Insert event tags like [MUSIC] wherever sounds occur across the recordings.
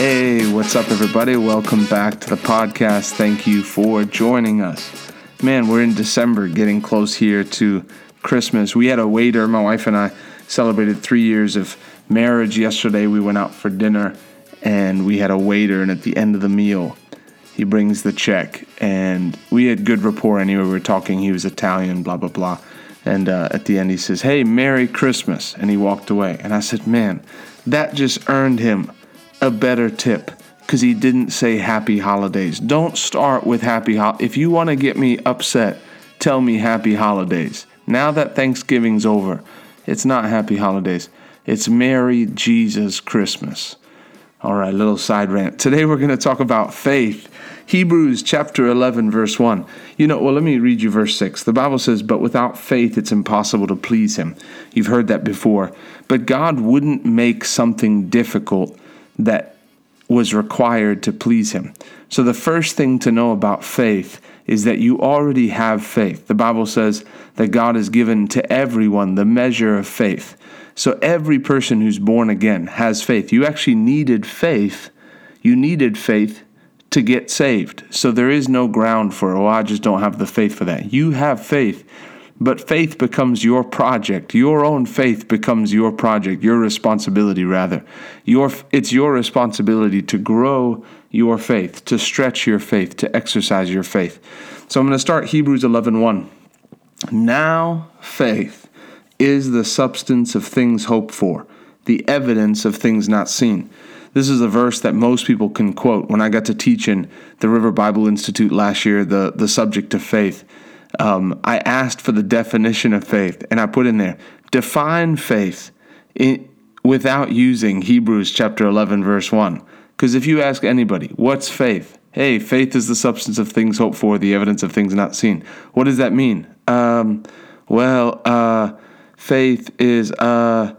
Hey, what's up, everybody? Welcome back to the podcast. Thank you for joining us. Man, we're in December, getting close here to Christmas. We had a waiter, my wife and I celebrated three years of marriage yesterday. We went out for dinner and we had a waiter, and at the end of the meal, he brings the check. And we had good rapport anyway. We were talking, he was Italian, blah, blah, blah. And uh, at the end, he says, Hey, Merry Christmas. And he walked away. And I said, Man, that just earned him a better tip because he didn't say happy holidays. Don't start with happy if you want to get me upset, tell me happy holidays. Now that Thanksgiving's over, it's not happy holidays. It's Merry Jesus Christmas. All right, little side rant. Today we're going to talk about faith. Hebrews chapter 11, verse 1. You know, well, let me read you verse 6. The Bible says, But without faith it's impossible to please him. You've heard that before. But God wouldn't make something difficult that was required to please him. So the first thing to know about faith is that you already have faith. The Bible says that God has given to everyone the measure of faith. So every person who's born again has faith. You actually needed faith. You needed faith to get saved. So there is no ground for, oh, I just don't have the faith for that. You have faith but faith becomes your project. Your own faith becomes your project, your responsibility, rather. Your, it's your responsibility to grow your faith, to stretch your faith, to exercise your faith. So I'm going to start Hebrews 11 1. Now faith is the substance of things hoped for, the evidence of things not seen. This is a verse that most people can quote. When I got to teach in the River Bible Institute last year, the, the subject of faith, um, I asked for the definition of faith, and I put in there define faith in, without using Hebrews chapter 11, verse 1. Because if you ask anybody, what's faith? Hey, faith is the substance of things hoped for, the evidence of things not seen. What does that mean? Um, well, uh, faith is, uh,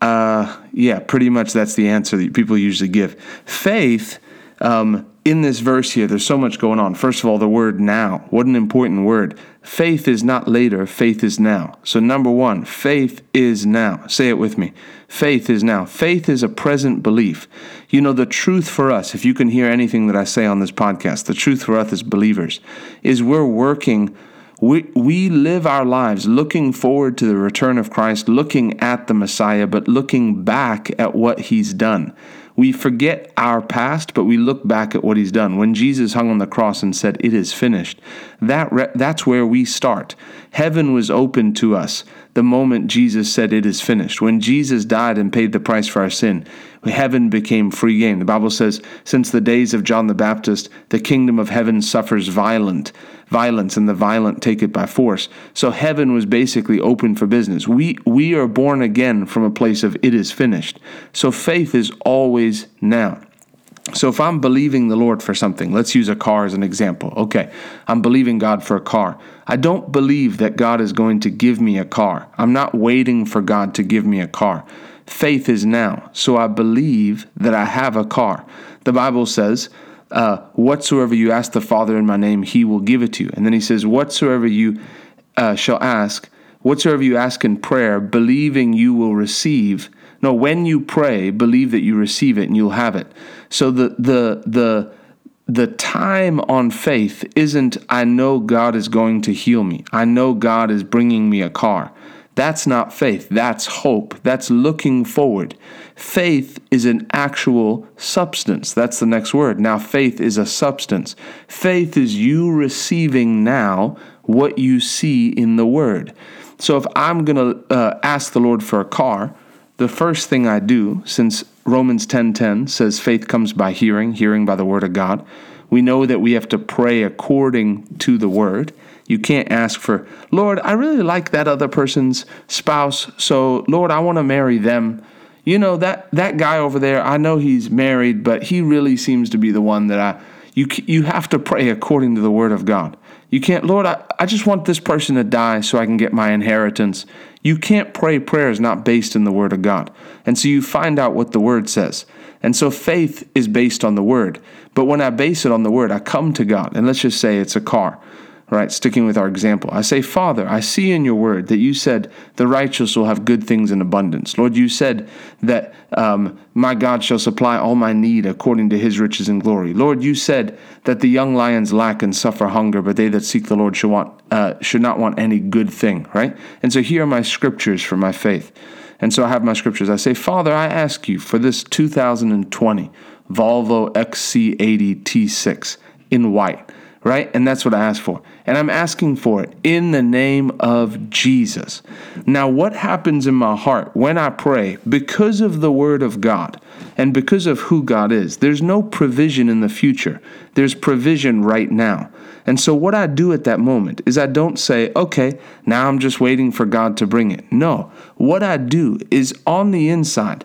uh, yeah, pretty much that's the answer that people usually give. Faith um, in this verse here, there's so much going on. First of all, the word now. What an important word. Faith is not later, faith is now. So, number one, faith is now. Say it with me. Faith is now. Faith is a present belief. You know, the truth for us, if you can hear anything that I say on this podcast, the truth for us as believers is we're working. We, we live our lives looking forward to the return of Christ, looking at the Messiah, but looking back at what he's done. We forget our past, but we look back at what he's done. When Jesus hung on the cross and said, It is finished, that re- that's where we start. Heaven was open to us the moment Jesus said, It is finished. When Jesus died and paid the price for our sin, heaven became free game. The Bible says, Since the days of John the Baptist, the kingdom of heaven suffers violent violence and the violent take it by force. So heaven was basically open for business. We we are born again from a place of it is finished. So faith is always now. So if I'm believing the Lord for something, let's use a car as an example. Okay, I'm believing God for a car. I don't believe that God is going to give me a car. I'm not waiting for God to give me a car. Faith is now. So I believe that I have a car. The Bible says uh, whatsoever you ask the Father in my name, he will give it to you. And then he says, whatsoever you uh, shall ask, whatsoever you ask in prayer, believing you will receive. No, when you pray, believe that you receive it and you'll have it. So the the the the time on faith isn't I know God is going to heal me. I know God is bringing me a car. That's not faith. That's hope. That's looking forward. Faith is an actual substance. That's the next word. Now, faith is a substance. Faith is you receiving now what you see in the word. So, if I'm going to uh, ask the Lord for a car, the first thing I do, since Romans 10:10 says faith comes by hearing, hearing by the word of God, we know that we have to pray according to the word. You can't ask for, Lord, I really like that other person's spouse, so Lord, I want to marry them. You know that that guy over there, I know he's married, but he really seems to be the one that I you you have to pray according to the word of God. You can't, Lord, I, I just want this person to die so I can get my inheritance. You can't pray prayers not based in the word of God. And so you find out what the word says. And so faith is based on the word. But when I base it on the word, I come to God. And let's just say it's a car right? Sticking with our example, I say, Father, I see in your word that you said the righteous will have good things in abundance. Lord, you said that um, my God shall supply all my need according to his riches and glory. Lord, you said that the young lions lack and suffer hunger, but they that seek the Lord should, want, uh, should not want any good thing, right? And so here are my scriptures for my faith. And so I have my scriptures. I say, Father, I ask you for this 2020 Volvo XC80 T6 in white right? And that's what I ask for. And I'm asking for it in the name of Jesus. Now, what happens in my heart when I pray because of the Word of God and because of who God is? There's no provision in the future, there's provision right now. And so, what I do at that moment is I don't say, okay, now I'm just waiting for God to bring it. No, what I do is on the inside,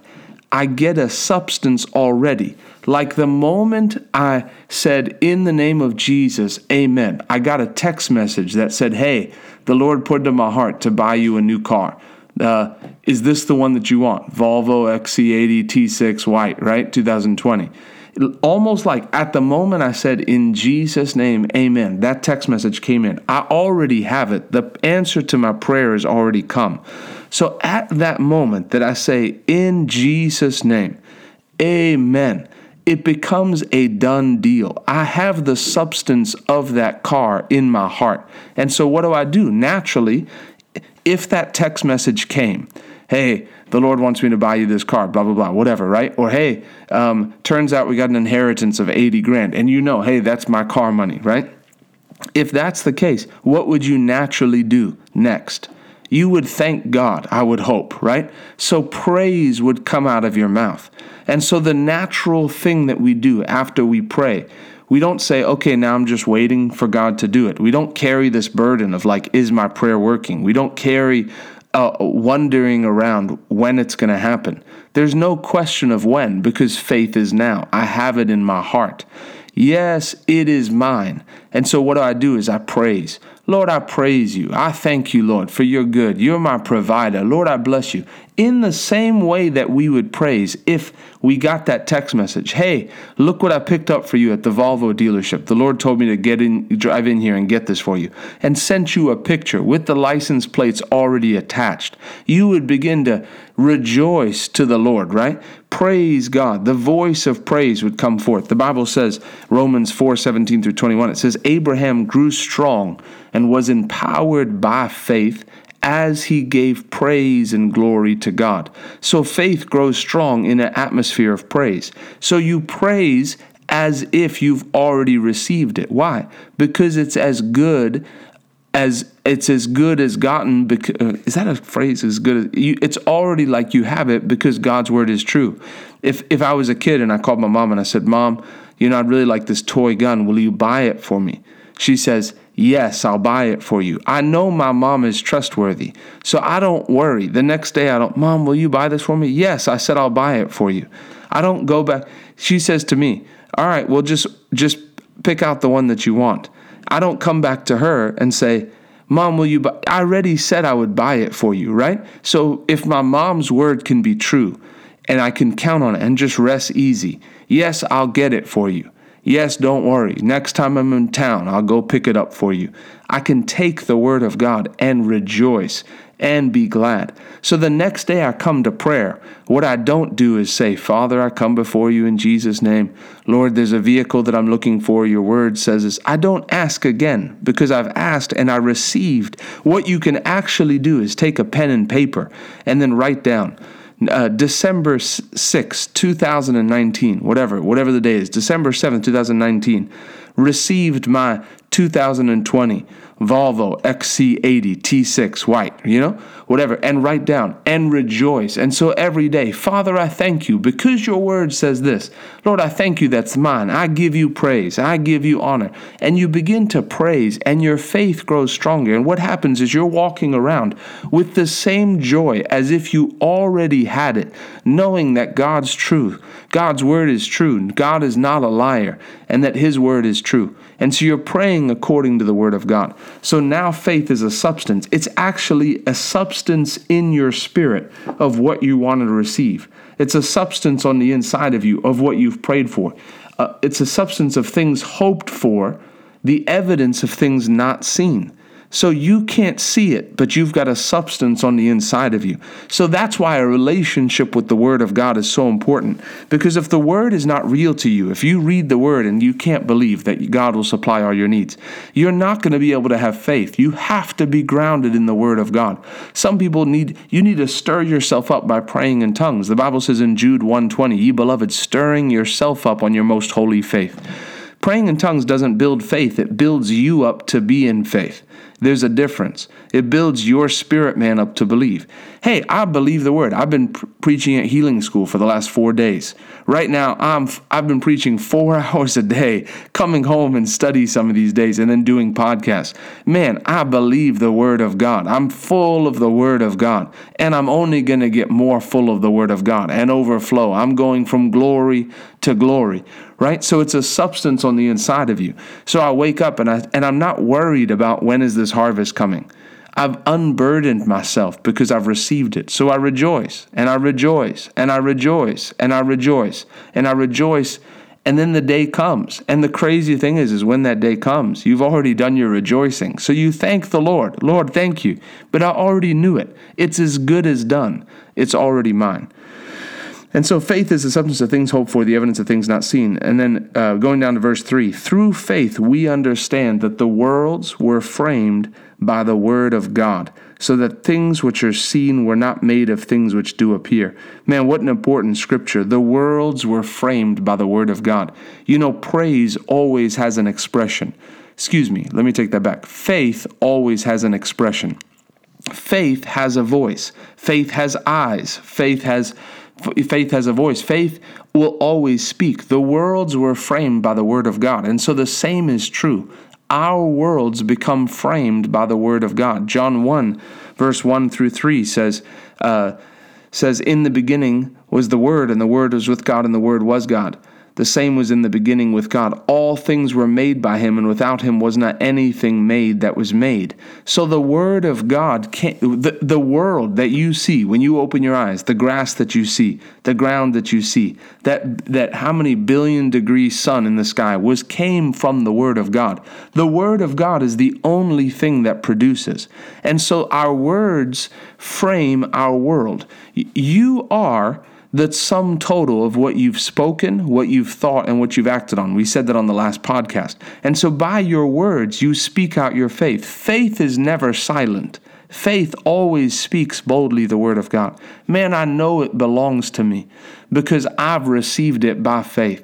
I get a substance already. Like the moment I said, In the name of Jesus, amen, I got a text message that said, Hey, the Lord put into my heart to buy you a new car. Uh, is this the one that you want? Volvo XC80 T6 white, right? 2020. Almost like at the moment I said, In Jesus' name, amen, that text message came in. I already have it. The answer to my prayer has already come. So at that moment that I say, In Jesus' name, amen, it becomes a done deal. I have the substance of that car in my heart. And so what do I do? Naturally, if that text message came, hey, the Lord wants me to buy you this car, blah, blah, blah, whatever, right? Or, hey, um, turns out we got an inheritance of 80 grand, and you know, hey, that's my car money, right? If that's the case, what would you naturally do next? You would thank God, I would hope, right? So praise would come out of your mouth. And so the natural thing that we do after we pray, we don't say, okay, now I'm just waiting for God to do it. We don't carry this burden of like, is my prayer working? We don't carry uh, wondering around when it's going to happen. There's no question of when because faith is now. I have it in my heart. Yes, it is mine. And so what do I do is I praise. Lord, I praise you. I thank you, Lord, for your good. You're my provider. Lord, I bless you. In the same way that we would praise if we got that text message Hey, look what I picked up for you at the Volvo dealership. The Lord told me to get in, drive in here and get this for you, and sent you a picture with the license plates already attached. You would begin to rejoice to the Lord, right? Praise God. The voice of praise would come forth. The Bible says, Romans 4 17 through 21, it says, Abraham grew strong and was empowered by faith as he gave praise and glory to God. So faith grows strong in an atmosphere of praise. So you praise as if you've already received it. Why? Because it's as good as it's as good as gotten because uh, is that a phrase as good as you, it's already like you have it because God's word is true. If if I was a kid and I called my mom and I said, "Mom, you know I'd really like this toy gun. Will you buy it for me?" She says, Yes, I'll buy it for you. I know my mom is trustworthy, so I don't worry. The next day, I don't, Mom, will you buy this for me? Yes, I said I'll buy it for you. I don't go back. She says to me, All right, well, just, just pick out the one that you want. I don't come back to her and say, Mom, will you buy? I already said I would buy it for you, right? So if my mom's word can be true and I can count on it and just rest easy, yes, I'll get it for you. Yes, don't worry. Next time I'm in town, I'll go pick it up for you. I can take the word of God and rejoice and be glad. So the next day I come to prayer. What I don't do is say, Father, I come before you in Jesus' name. Lord, there's a vehicle that I'm looking for. Your word says this. I don't ask again because I've asked and I received. What you can actually do is take a pen and paper and then write down uh, December 6, 2019, whatever, whatever the day is, December 7, 2019, received my 2020 Volvo XC80 T6 white, you know, whatever, and write down and rejoice. And so every day, Father, I thank you because your word says this. Lord, I thank you that's mine. I give you praise. I give you honor. And you begin to praise, and your faith grows stronger. And what happens is you're walking around with the same joy as if you already had it, knowing that God's true. God's word is true. God is not a liar, and that his word is true. And so you're praying according to the word of God. So now faith is a substance. It's actually a substance in your spirit of what you want to receive. It's a substance on the inside of you of what you've prayed for. Uh, it's a substance of things hoped for the evidence of things not seen. So you can't see it, but you've got a substance on the inside of you. So that's why a relationship with the Word of God is so important. Because if the Word is not real to you, if you read the Word and you can't believe that God will supply all your needs, you're not going to be able to have faith. You have to be grounded in the Word of God. Some people need you need to stir yourself up by praying in tongues. The Bible says in Jude 120, ye beloved, stirring yourself up on your most holy faith. Praying in tongues doesn't build faith, it builds you up to be in faith. There's a difference. It builds your spirit man up to believe. Hey, I believe the word. I've been preaching at healing school for the last 4 days. Right now, I'm I've been preaching 4 [LAUGHS] hours a day, coming home and study some of these days and then doing podcasts. Man, I believe the word of God. I'm full of the word of God, and I'm only going to get more full of the word of God and overflow. I'm going from glory to glory right? So it's a substance on the inside of you. So I wake up and I and I'm not worried about when is this harvest coming. I've unburdened myself because I've received it. So I rejoice and I rejoice and I rejoice and I rejoice and I rejoice. And then the day comes. And the crazy thing is, is when that day comes, you've already done your rejoicing. So you thank the Lord. Lord, thank you. But I already knew it. It's as good as done. It's already mine. And so faith is the substance of things hoped for, the evidence of things not seen. And then uh, going down to verse 3 through faith we understand that the worlds were framed by the word of God, so that things which are seen were not made of things which do appear. Man, what an important scripture. The worlds were framed by the word of God. You know, praise always has an expression. Excuse me, let me take that back. Faith always has an expression. Faith has a voice. Faith has eyes. Faith has faith has a voice. Faith will always speak. The worlds were framed by the word of God. And so the same is true. Our worlds become framed by the word of God. John 1, verse 1 through 3 says, uh, says, In the beginning was the Word, and the Word was with God, and the Word was God. The same was in the beginning with God. All things were made by him, and without him was not anything made that was made. So the word of God, the, the world that you see when you open your eyes, the grass that you see, the ground that you see, that, that how many billion degree sun in the sky was came from the word of God. The word of God is the only thing that produces. And so our words frame our world. You are the sum total of what you've spoken, what you've thought, and what you've acted on. We said that on the last podcast. And so by your words, you speak out your faith. Faith is never silent. Faith always speaks boldly the word of God. Man, I know it belongs to me because I've received it by faith.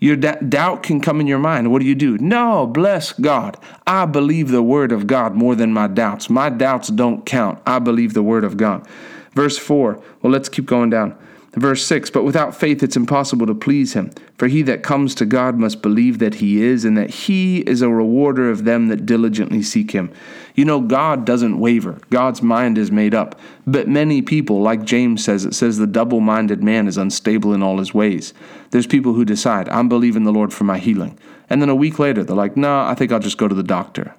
Your d- doubt can come in your mind. What do you do? No, bless God. I believe the word of God more than my doubts. My doubts don't count. I believe the word of God. Verse 4. Well, let's keep going down. Verse 6 But without faith it's impossible to please him. For he that comes to God must believe that he is, and that he is a rewarder of them that diligently seek him. You know, God doesn't waver, God's mind is made up. But many people, like James says, it says the double minded man is unstable in all his ways. There's people who decide, I'm believing the Lord for my healing. And then a week later, they're like, no, nah, I think I'll just go to the doctor.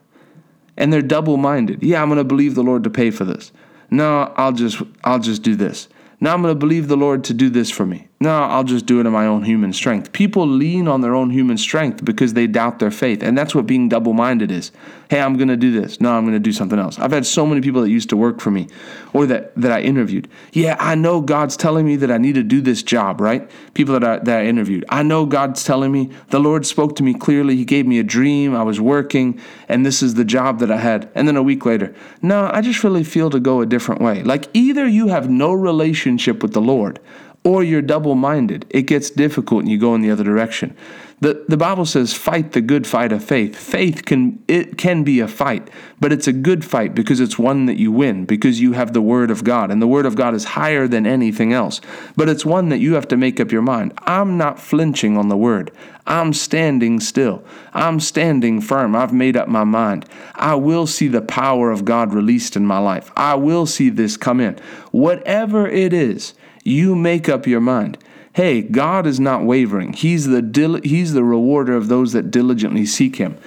And they're double minded. Yeah, I'm going to believe the Lord to pay for this. No, I'll just I'll just do this. Now I'm going to believe the Lord to do this for me. No, I'll just do it in my own human strength. People lean on their own human strength because they doubt their faith. And that's what being double minded is. Hey, I'm going to do this. No, I'm going to do something else. I've had so many people that used to work for me or that, that I interviewed. Yeah, I know God's telling me that I need to do this job, right? People that I, that I interviewed. I know God's telling me, the Lord spoke to me clearly. He gave me a dream. I was working, and this is the job that I had. And then a week later, no, I just really feel to go a different way. Like either you have no relationship with the Lord or you're double minded. It gets difficult and you go in the other direction. The, the Bible says, fight the good fight of faith. Faith can it can be a fight, but it's a good fight because it's one that you win, because you have the Word of God. And the Word of God is higher than anything else. But it's one that you have to make up your mind. I'm not flinching on the Word. I'm standing still. I'm standing firm. I've made up my mind. I will see the power of God released in my life. I will see this come in. Whatever it is, you make up your mind. Hey, God is not wavering. He's the dil- he's the rewarder of those that diligently seek him.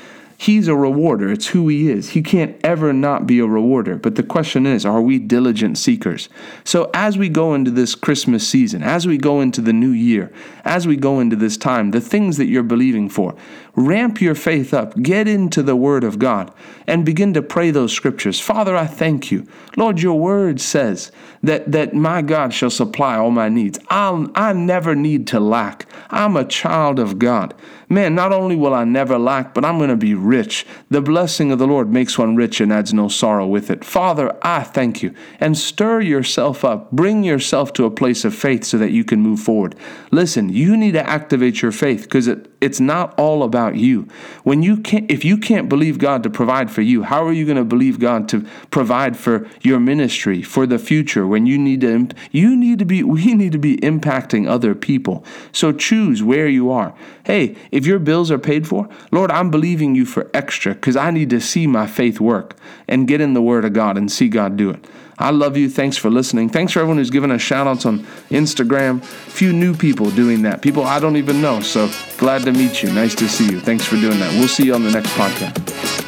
He's a rewarder. It's who He is. He can't ever not be a rewarder. But the question is, are we diligent seekers? So as we go into this Christmas season, as we go into the new year, as we go into this time, the things that you're believing for, ramp your faith up. Get into the Word of God and begin to pray those scriptures. Father, I thank you. Lord, your Word says that, that my God shall supply all my needs. I'll, I never need to lack. I'm a child of God. Man, not only will I never lack, but I'm going to be rich. The blessing of the Lord makes one rich and adds no sorrow with it. Father, I thank you. And stir yourself up. Bring yourself to a place of faith so that you can move forward. Listen, you need to activate your faith because it, it's not all about you. When you can't, if you can't believe God to provide for you, how are you going to believe God to provide for your ministry, for the future? When you need to, you need to be, [LAUGHS] we need to be impacting other people. So choose where you are. Hey, if your bills are paid for, Lord, I'm believing you for extra because I need to see my faith work and get in the Word of God and see God do it. I love you. Thanks for listening. Thanks for everyone who's given us shout outs on Instagram. Few new people doing that, people I don't even know. So glad to meet you. Nice to see you. Thanks for doing that. We'll see you on the next podcast.